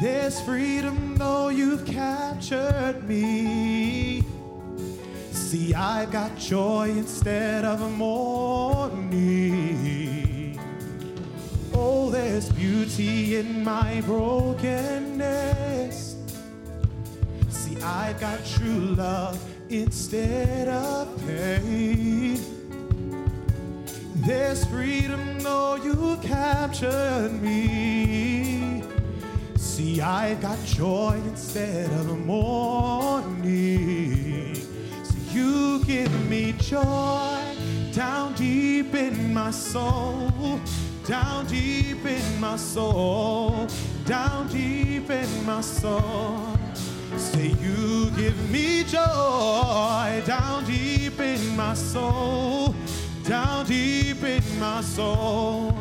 There's freedom though you've captured me. See, I've got joy instead of mourning. Oh, there's beauty in my brokenness. See, I've got true love instead of pain. There's freedom though you've captured me. See, I've got joy instead of mourning. So you give me joy down deep in my soul, down deep in my soul, down deep in my soul. Say you give me joy down deep in my soul, down deep in my soul,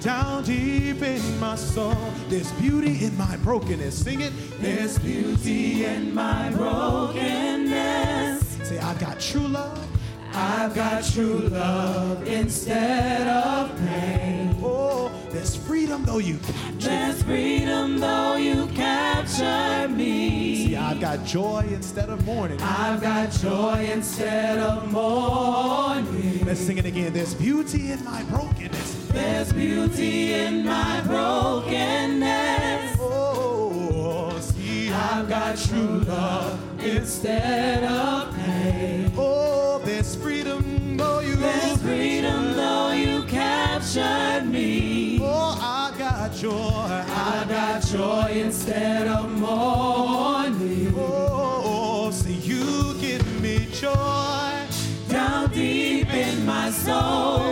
down deep in my soul. There's beauty in my brokenness. Sing it. There's beauty in my brokenness. Say I've got true love. I've got true love instead of pain. Oh, there's freedom though you capture. There's freedom though you capture me. See. I've got joy instead of mourning. I've got joy instead of mourning. Let's sing it again. There's beauty in my brokenness. There's beauty in my brokenness. Oh, see, I've got true love instead of pain. Oh, there's freedom though you There's freedom though you captured me. Oh, I got joy. I got joy instead of mourning. Oh, see, you give me joy. Down deep in my soul,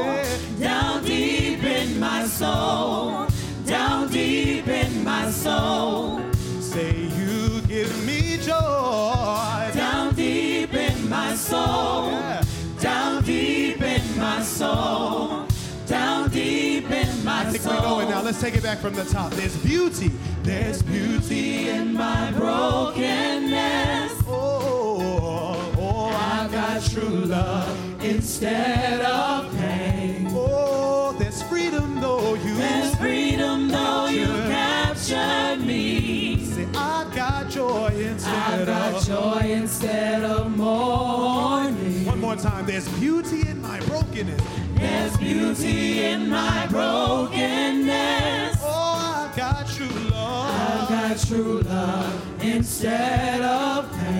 deep in my soul, Say you give me joy. down deep in my soul, Yeah. down deep in my soul, down deep in my I think we're going now. soul. Let's take it back from the top. There's beauty. There's beauty. In my brokenness, Oh, oh, oh, oh I I've got true love instead of pain. Oh, there's freedom though you There's freedom instead of mourning. One more time. There's beauty in my brokenness. There's beauty in my brokenness. Oh, I got true love. I've got true love instead of pain.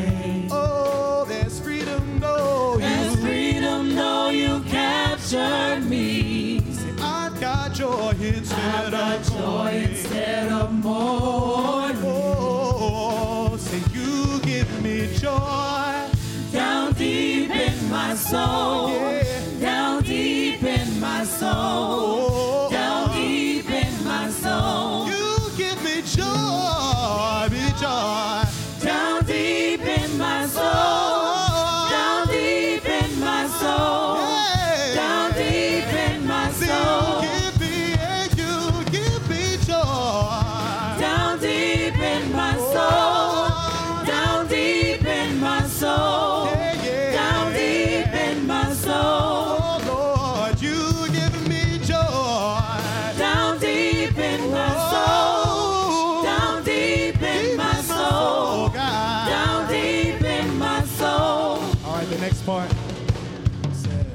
Right, the next part says,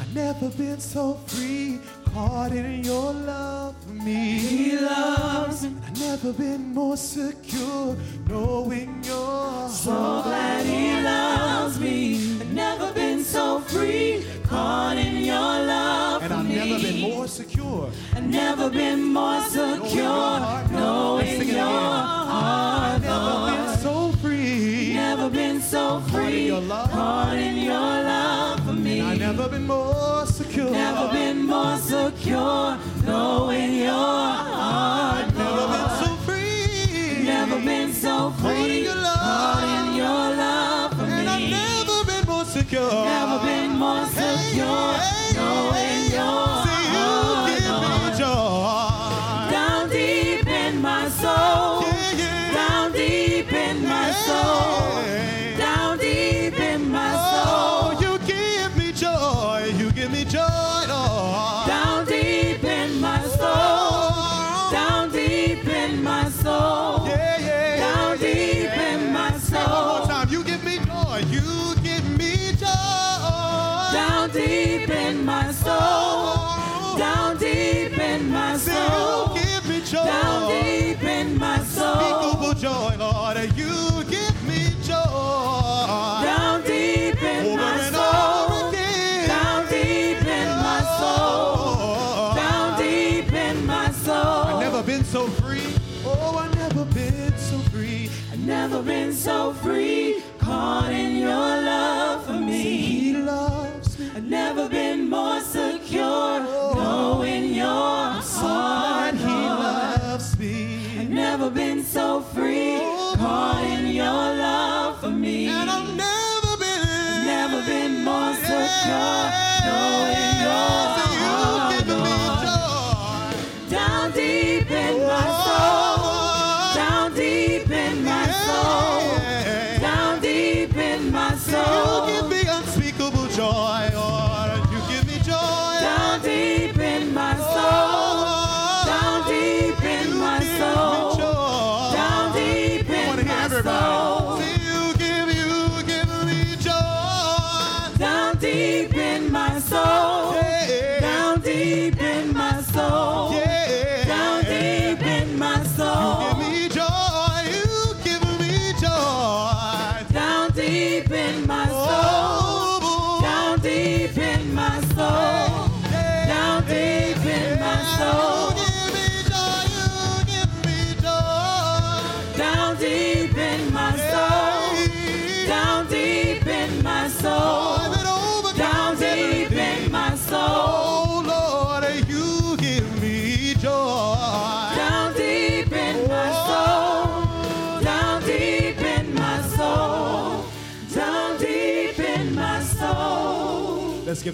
I've never been so free, caught in your love for me. He loves me. I've never been more secure, knowing you're So glad he loves me. I've never been so free, caught in your love And for I've me. never been more secure. I've never been more secure, knowing your so free, your love. caught in your love for me. I've never been more secure. Never been more secure, knowing your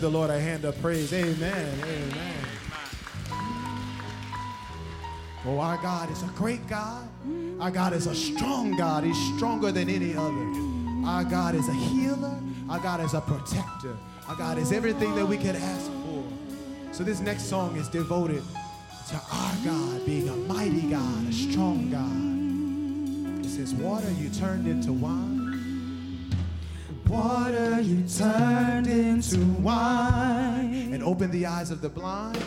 the Lord a hand of praise. Amen. Amen. Oh, our God is a great God. Our God is a strong God. He's stronger than any other. Our God is a healer. Our God is a protector. Our God is everything that we could ask for. So this next song is devoted to our God being a mighty God, a strong God. It says, Water you turned into wine. Water you turned into wine. And opened the eyes of the blind.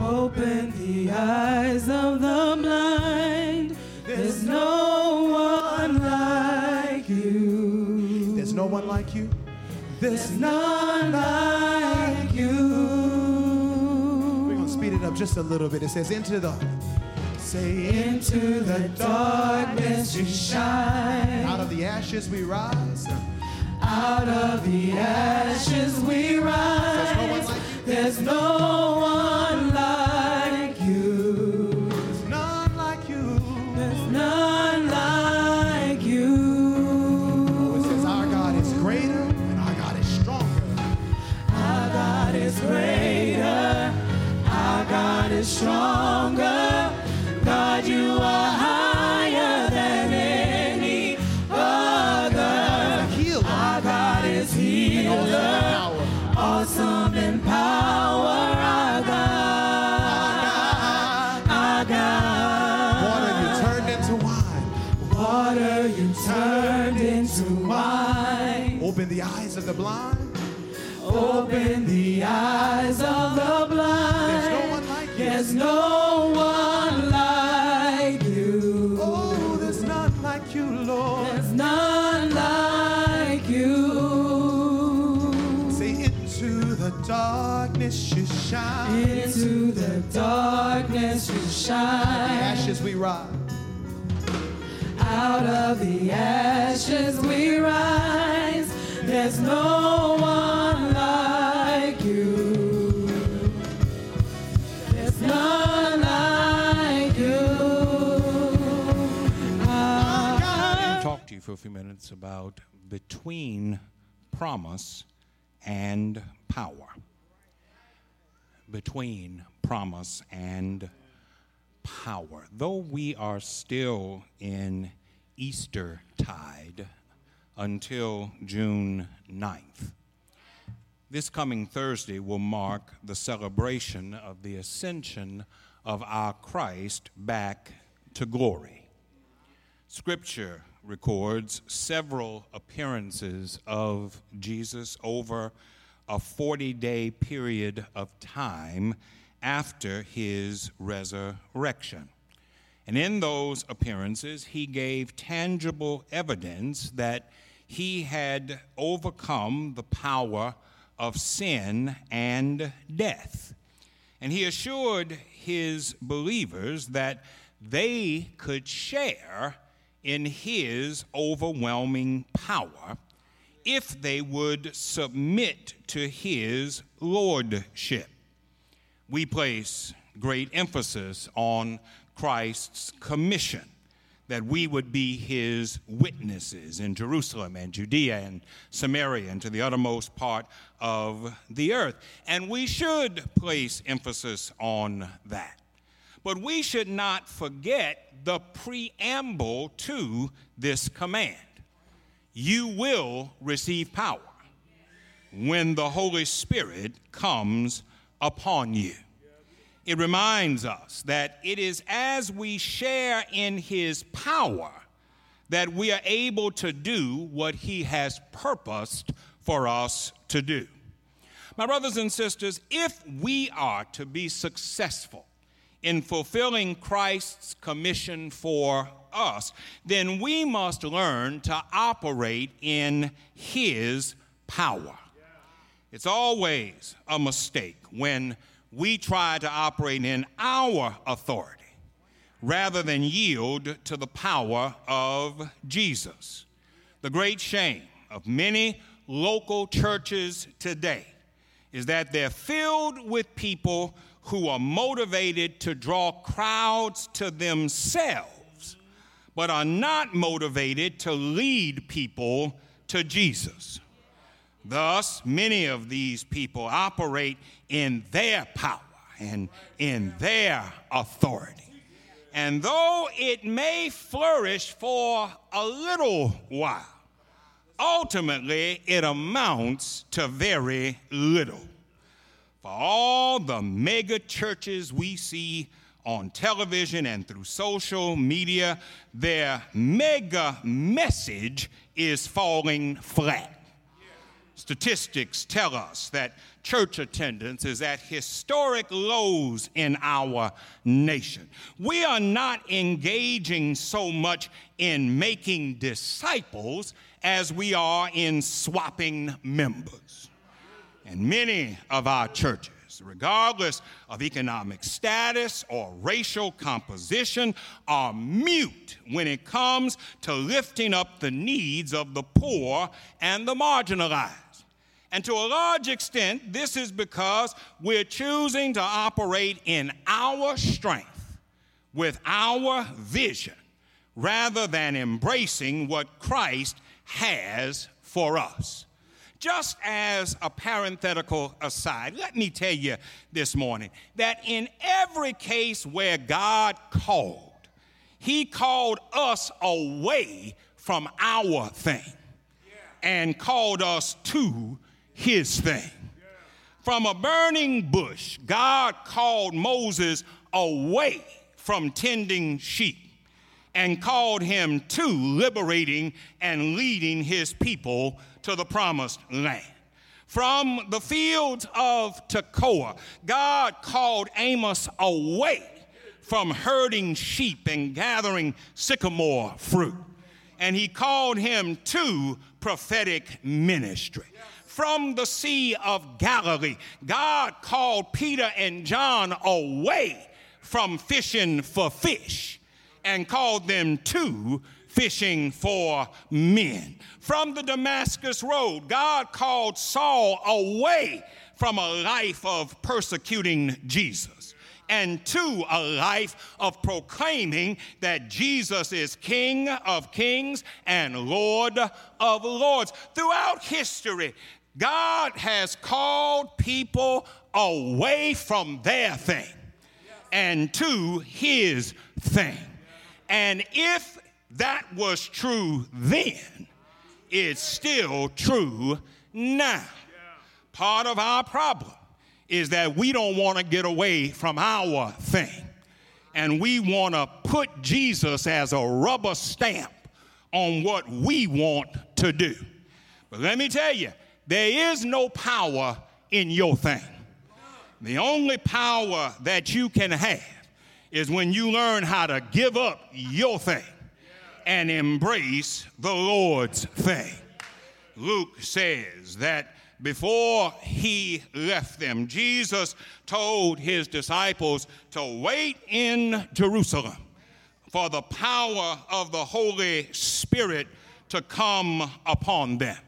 Open the eyes of the blind. There's no one like you. There's no one like you. There's none like you. We're gonna speed it up just a little bit. It says, Into the say Into the darkness you shine. out of the ashes we rise. Out of the ashes we rise. There's no one like you. There's no one like you. There's none like you. There's none like It you. says our God is greater and our God is stronger. Our God is greater. Our God is stronger. Open the eyes of the blind. There's no one like you. There's no one like you. Oh, there's none like you, Lord. There's none like you. Say into the darkness you shine. Into the darkness you shine. Ashes we rise. Out of the ashes we rise. There's no minutes about between promise and power. Between promise and power. Though we are still in Easter tide until June 9th, this coming Thursday will mark the celebration of the ascension of our Christ back to glory. Scripture records several appearances of Jesus over a 40 day period of time after his resurrection. And in those appearances, he gave tangible evidence that he had overcome the power of sin and death. And he assured his believers that they could share in his overwhelming power if they would submit to his lordship. We place great emphasis on Christ's commission that we would be his witnesses in Jerusalem and Judea and Samaria and to the uttermost part of the earth. And we should place emphasis on that. But we should not forget the preamble to this command. You will receive power when the Holy Spirit comes upon you it reminds us that it is as we share in his power that we are able to do what he has purposed for us to do. My brothers and sisters, if we are to be successful in fulfilling Christ's commission for us, then we must learn to operate in his power. It's always a mistake when we try to operate in our authority rather than yield to the power of Jesus. The great shame of many local churches today is that they're filled with people who are motivated to draw crowds to themselves, but are not motivated to lead people to Jesus. Thus, many of these people operate in their power and in their authority. And though it may flourish for a little while, ultimately it amounts to very little. For all the mega churches we see on television and through social media, their mega message is falling flat. Statistics tell us that church attendance is at historic lows in our nation. We are not engaging so much in making disciples as we are in swapping members. And many of our churches regardless of economic status or racial composition, are mute when it comes to lifting up the needs of the poor and the marginalized. And to a large extent, this is because we're choosing to operate in our strength with our vision rather than embracing what Christ has for us. Just as a parenthetical aside, let me tell you this morning that in every case where God called, He called us away from our thing and called us to His thing. From a burning bush, God called Moses away from tending sheep and called him to liberating and leading his people to the promised land. From the fields of Tekoa, God called Amos away from herding sheep and gathering sycamore fruit. And he called him to prophetic ministry. From the Sea of Galilee, God called Peter and John away from fishing for fish and called them to fishing for men. From the Damascus Road, God called Saul away from a life of persecuting Jesus and to a life of proclaiming that Jesus is King of kings and Lord of lords. Throughout history, God has called people away from their thing and to his thing. And if that was true then, it's still true now. Part of our problem is that we don't want to get away from our thing. And we want to put Jesus as a rubber stamp on what we want to do. But let me tell you, there is no power in your thing. The only power that you can have is when you learn how to give up your thing and embrace the Lord's thing. Luke says that before he left them, Jesus told his disciples to wait in Jerusalem for the power of the Holy Spirit to come upon them.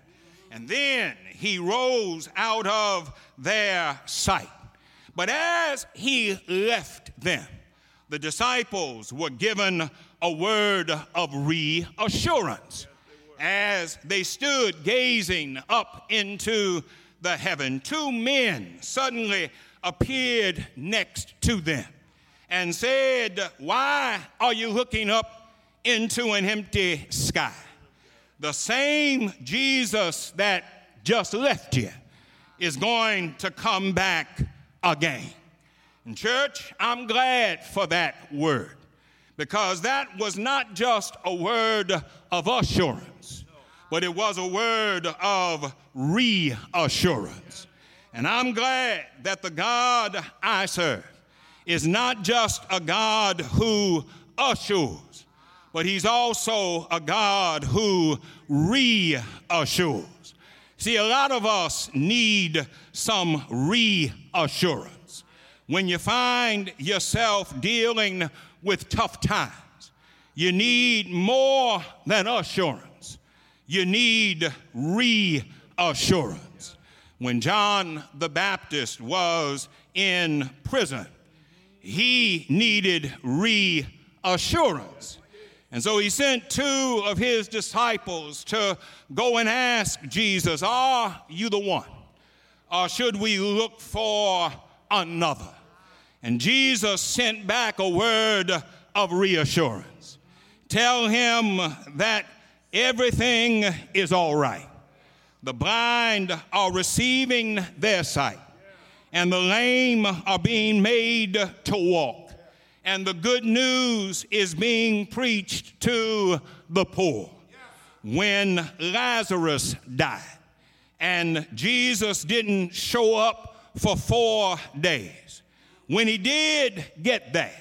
And then he rose out of their sight. But as he left them, the disciples were given a word of reassurance as they stood gazing up into the heaven. Two men suddenly appeared next to them and said, Why are you looking up into an empty sky? The same Jesus that just left you is going to come back again. And, church, I'm glad for that word because that was not just a word of assurance, but it was a word of reassurance. And I'm glad that the God I serve is not just a God who assures, but He's also a God who reassures. See, a lot of us need some reassurance. When you find yourself dealing with tough times, you need more than assurance. You need reassurance. When John the Baptist was in prison, he needed reassurance. And so he sent two of his disciples to go and ask Jesus, Are you the one? Or should we look for another? And Jesus sent back a word of reassurance. Tell him that everything is all right. The blind are receiving their sight, and the lame are being made to walk and the good news is being preached to the poor. When Lazarus died and Jesus didn't show up for four days, when he did get there,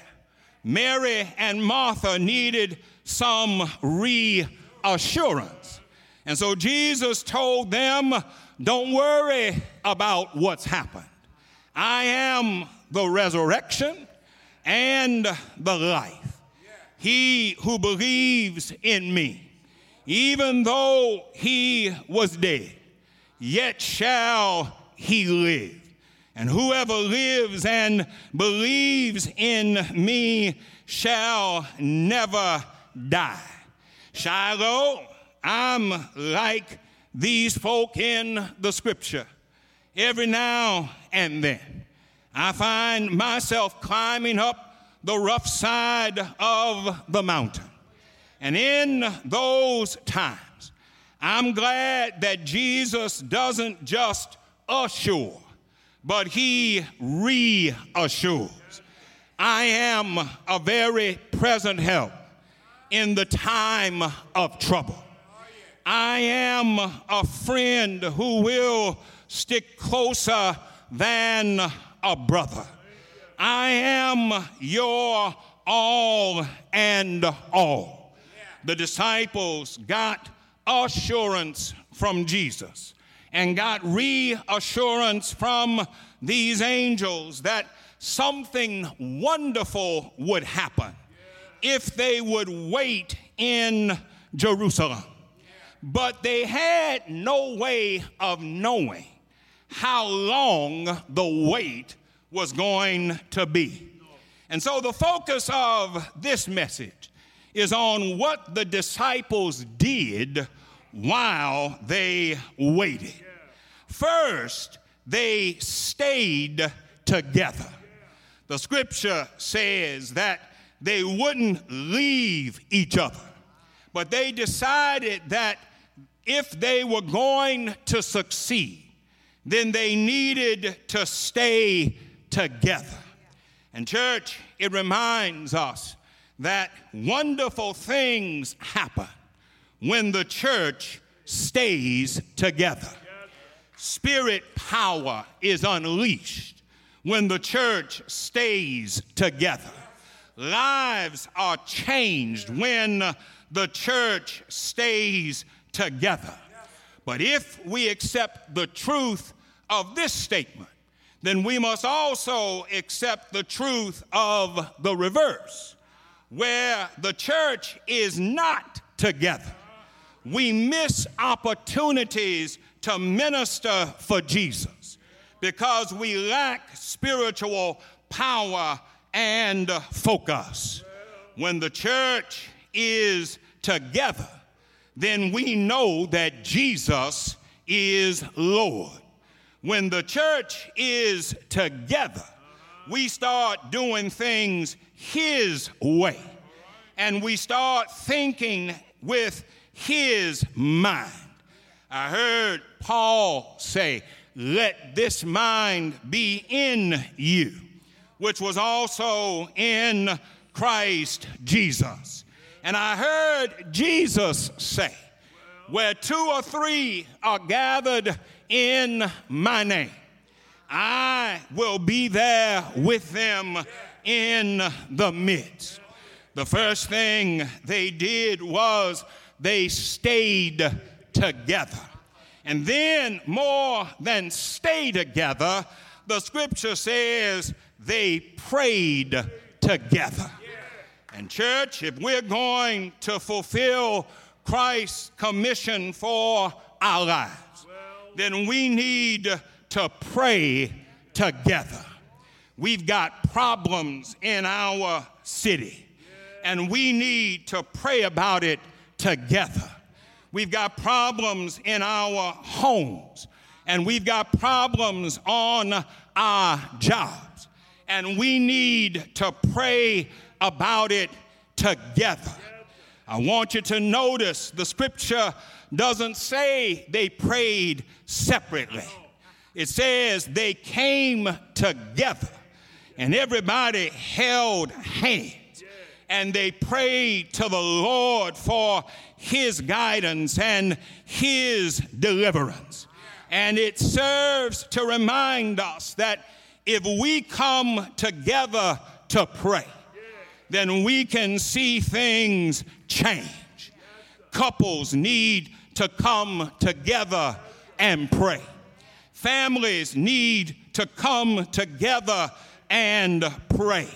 Mary and Martha needed some reassurance. And so Jesus told them, Don't worry about what's happened. I am the resurrection and the life. He who believes in me, even though he was dead, yet shall he live. And whoever lives and believes in me shall never die. Shiloh, I'm like these folk in the scripture. Every now and then, I find myself climbing up the rough side of the mountain. And in those times, I'm glad that Jesus doesn't just assure, but he reassures. I am a very present help in the time of trouble. I am a friend who will stick closer than a brother. I am your all and all. The disciples got assurance from Jesus and got reassurance from these angels that something wonderful would happen if they would wait in Jerusalem. But they had no way of knowing how long the wait was going to be. And so the focus of this message is on what the disciples did while they waited. First, they stayed together. The scripture says that they wouldn't leave each other, but they decided that if they were going to succeed, then they needed to stay together. And, church, it reminds us that wonderful things happen when the church stays together. Spirit power is unleashed when the church stays together. Lives are changed when the church stays together. But if we accept the truth of this statement, then we must also accept the truth of the reverse. where the church is not together, we miss opportunities to minister for Jesus because we lack spiritual power and focus. When the church is together, then we know that Jesus is Lord. When the church is together, we start doing things His way. And we start thinking with His mind. I heard Paul say, Let this mind be in you, which was also in Christ Jesus. And I heard Jesus say, Where two or three are gathered in my name, I will be there with them in the midst. The first thing they did was they stayed together. And then, more than stay together, the scripture says they prayed together. And, church, if we're going to fulfill Christ's commission for our lives, then we need to pray together. We've got problems in our city, and we need to pray about it together. We've got problems in our homes, and we've got problems on our jobs, and we need to pray about it together. I want you to notice the scripture doesn't say they prayed separately. It says they came together and everybody held hands and they prayed to the Lord for his guidance and his deliverance. And it serves to remind us that if we come together to pray, then we can see things change. Couples need to come together and pray. Families need to come together and pray.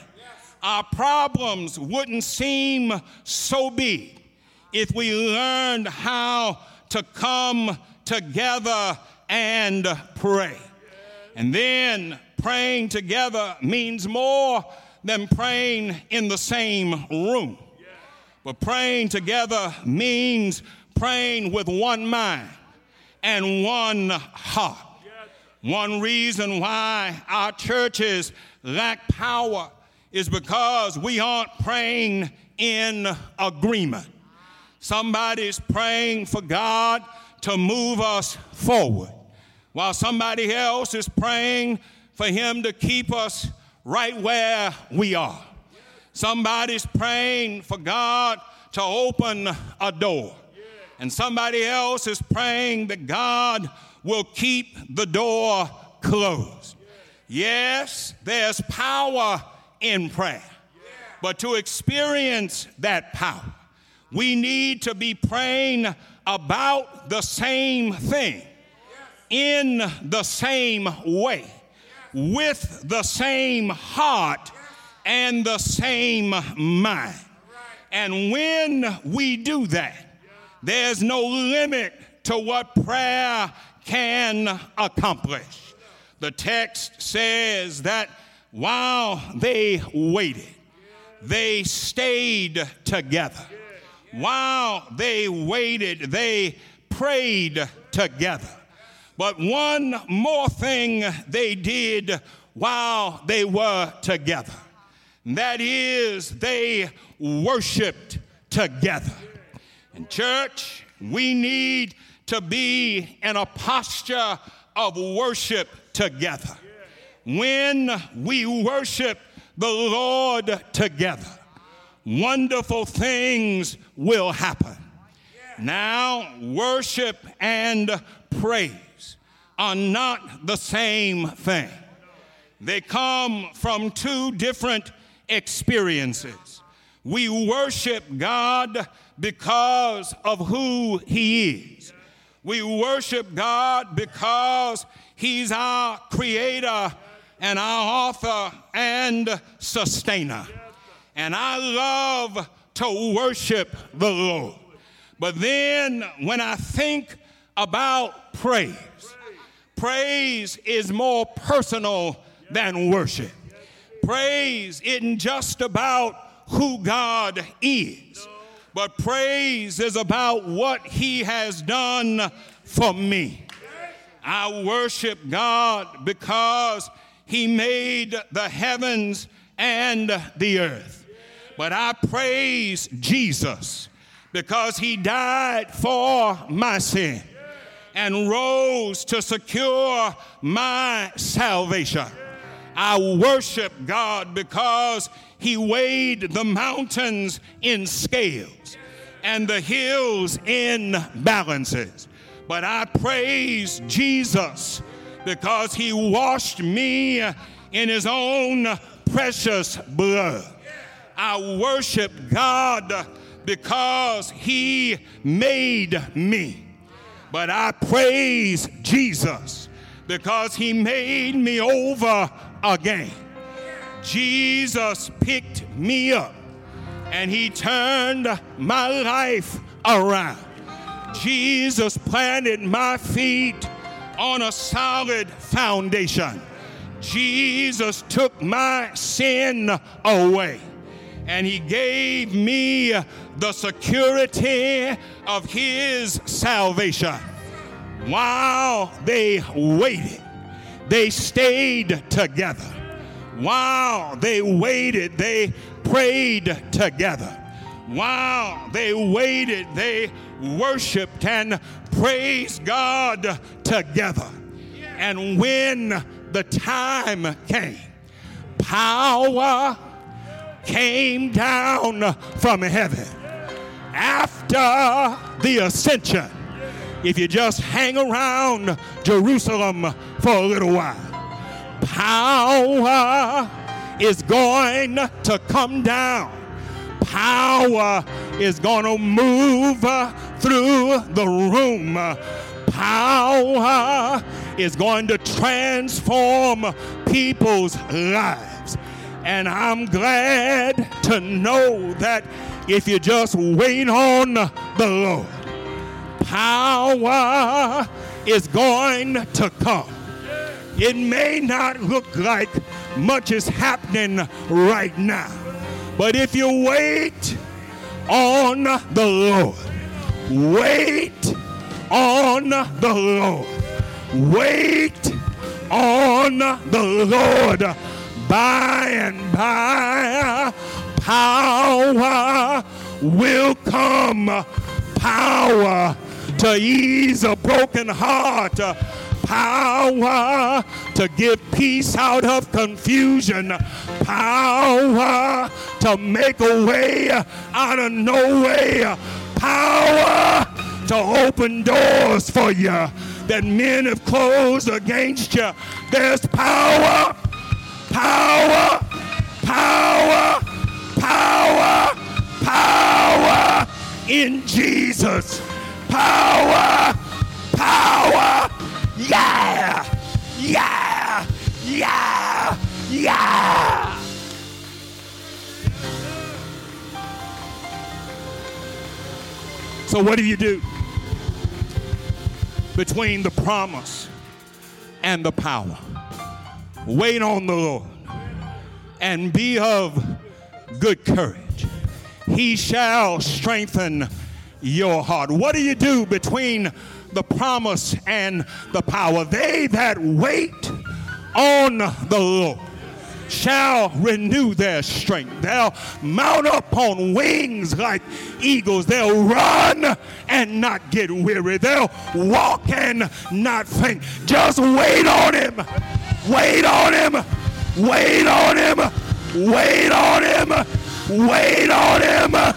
Our problems wouldn't seem so big if we learned how to come together and pray. And then praying together means more than praying in the same room. But praying together means praying with one mind and one heart. One reason why our churches lack power is because we aren't praying in agreement. Somebody's praying for God to move us forward, while somebody else is praying for Him to keep us right where we are. Somebody's praying for God to open a door, and somebody else is praying that God will keep the door closed. Yes, there's power in prayer, but to experience that power, we need to be praying about the same thing in the same way with the same heart and the same mind. And when we do that, there's no limit to what prayer can accomplish. The text says that while they waited, they stayed together. While they waited, they prayed together. But one more thing they did while they were together. That is, they worshiped together. In church, we need to be in a posture of worship together. When we worship the Lord together, wonderful things will happen. Now, worship and praise are not the same thing. They come from two different experiences. We worship God because of who He is. We worship God because He's our creator and our author and sustainer. and I love to worship the Lord. But then when I think about praise, praise is more personal than worship. Praise isn't just about who God is, but praise is about what He has done for me. I worship God because He made the heavens and the earth. But I praise Jesus because He died for my sin and rose to secure my salvation. I worship God because He weighed the mountains in scales and the hills in balances. But I praise Jesus because He washed me in His own precious blood. I worship God because He made me. But I praise Jesus because He made me over again. Jesus picked me up and He turned my life around. Jesus planted my feet on a solid foundation. Jesus took my sin away and he gave me the security of his salvation. While they waited, they stayed together. While they waited, they prayed together. While they waited, they worshiped and praised God together. And when the time came, power came down from heaven after the ascension. If you just hang around Jerusalem for a little while, power is going to come down. Power is going to move uh, through the room. Power is going to transform people's lives. And I'm glad to know that if you just wait on the Lord, power is going to come. It may not look like much is happening right now, but if you wait on the Lord, wait on the Lord, wait on the Lord by and by power will come. Power to ease a broken heart. Power to give peace out of confusion. Power to make a way out of no way. Power to open doors for you that men have closed against you. There's power, power, power, power, power in Jesus. Power, power, So, what do you do between the promise and the power? Wait on the Lord and be of good courage. He shall strengthen your heart. What do you do between the promise and the power? They that wait on the Lord shall renew their strength. They'll mount up on wings like eagles. They'll run and not get weary. They'll walk and not faint. Just wait on him. Wait on him. Wait on him. Wait on him. Wait on him.